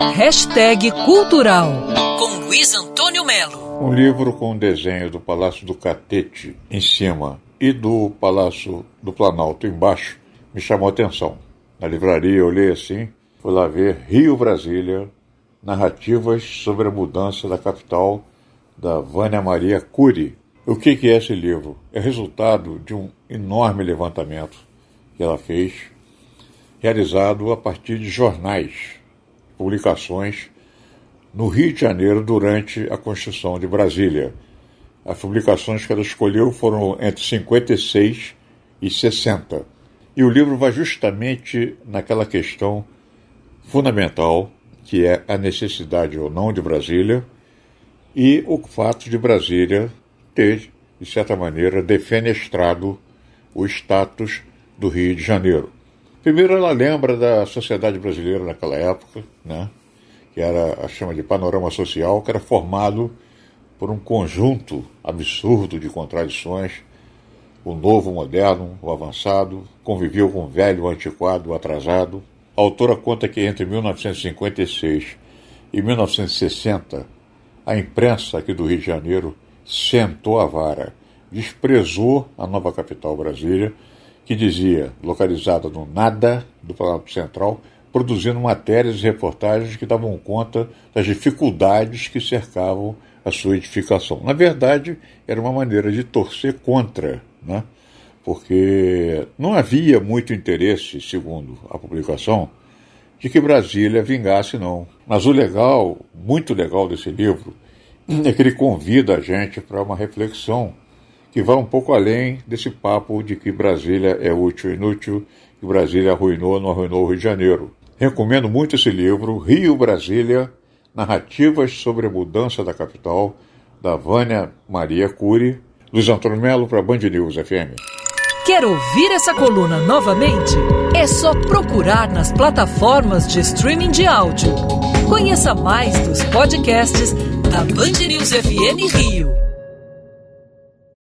Hashtag Cultural com Luiz Antônio Melo. Um livro com um desenho do Palácio do Catete em cima e do Palácio do Planalto embaixo me chamou a atenção. Na livraria eu olhei assim, fui lá ver Rio Brasília, narrativas sobre a mudança da capital da Vânia Maria Cury. O que, que é esse livro? É resultado de um enorme levantamento que ela fez, realizado a partir de jornais, publicações no Rio de Janeiro durante a construção de Brasília. As publicações que ela escolheu foram entre 56 e 60. E o livro vai justamente naquela questão fundamental, que é a necessidade ou não de Brasília, e o fato de Brasília ter, de certa maneira, defenestrado o status do Rio de Janeiro. Primeiro, ela lembra da sociedade brasileira naquela época, né, que era a chama de panorama social, que era formado por um conjunto absurdo de contradições, o novo, o moderno, o avançado, conviveu com o velho, o antiquado, o atrasado. A autora conta que entre 1956 e 1960, a imprensa aqui do Rio de Janeiro sentou a vara, desprezou a nova capital Brasília que dizia, localizada no nada do Planalto Central, produzindo matérias e reportagens que davam conta das dificuldades que cercavam a sua edificação. Na verdade, era uma maneira de torcer contra, né? porque não havia muito interesse, segundo a publicação, de que Brasília vingasse, não. Mas o legal, muito legal desse livro, é que ele convida a gente para uma reflexão que vai um pouco além desse papo de que Brasília é útil ou inútil, que Brasília arruinou não arruinou o Rio de Janeiro. Recomendo muito esse livro, Rio Brasília, Narrativas sobre a Mudança da Capital, da Vânia Maria Cury, Luiz Antônio Melo para Band News FM. Quer ouvir essa coluna novamente? É só procurar nas plataformas de streaming de áudio. Conheça mais dos podcasts da Band News FM Rio.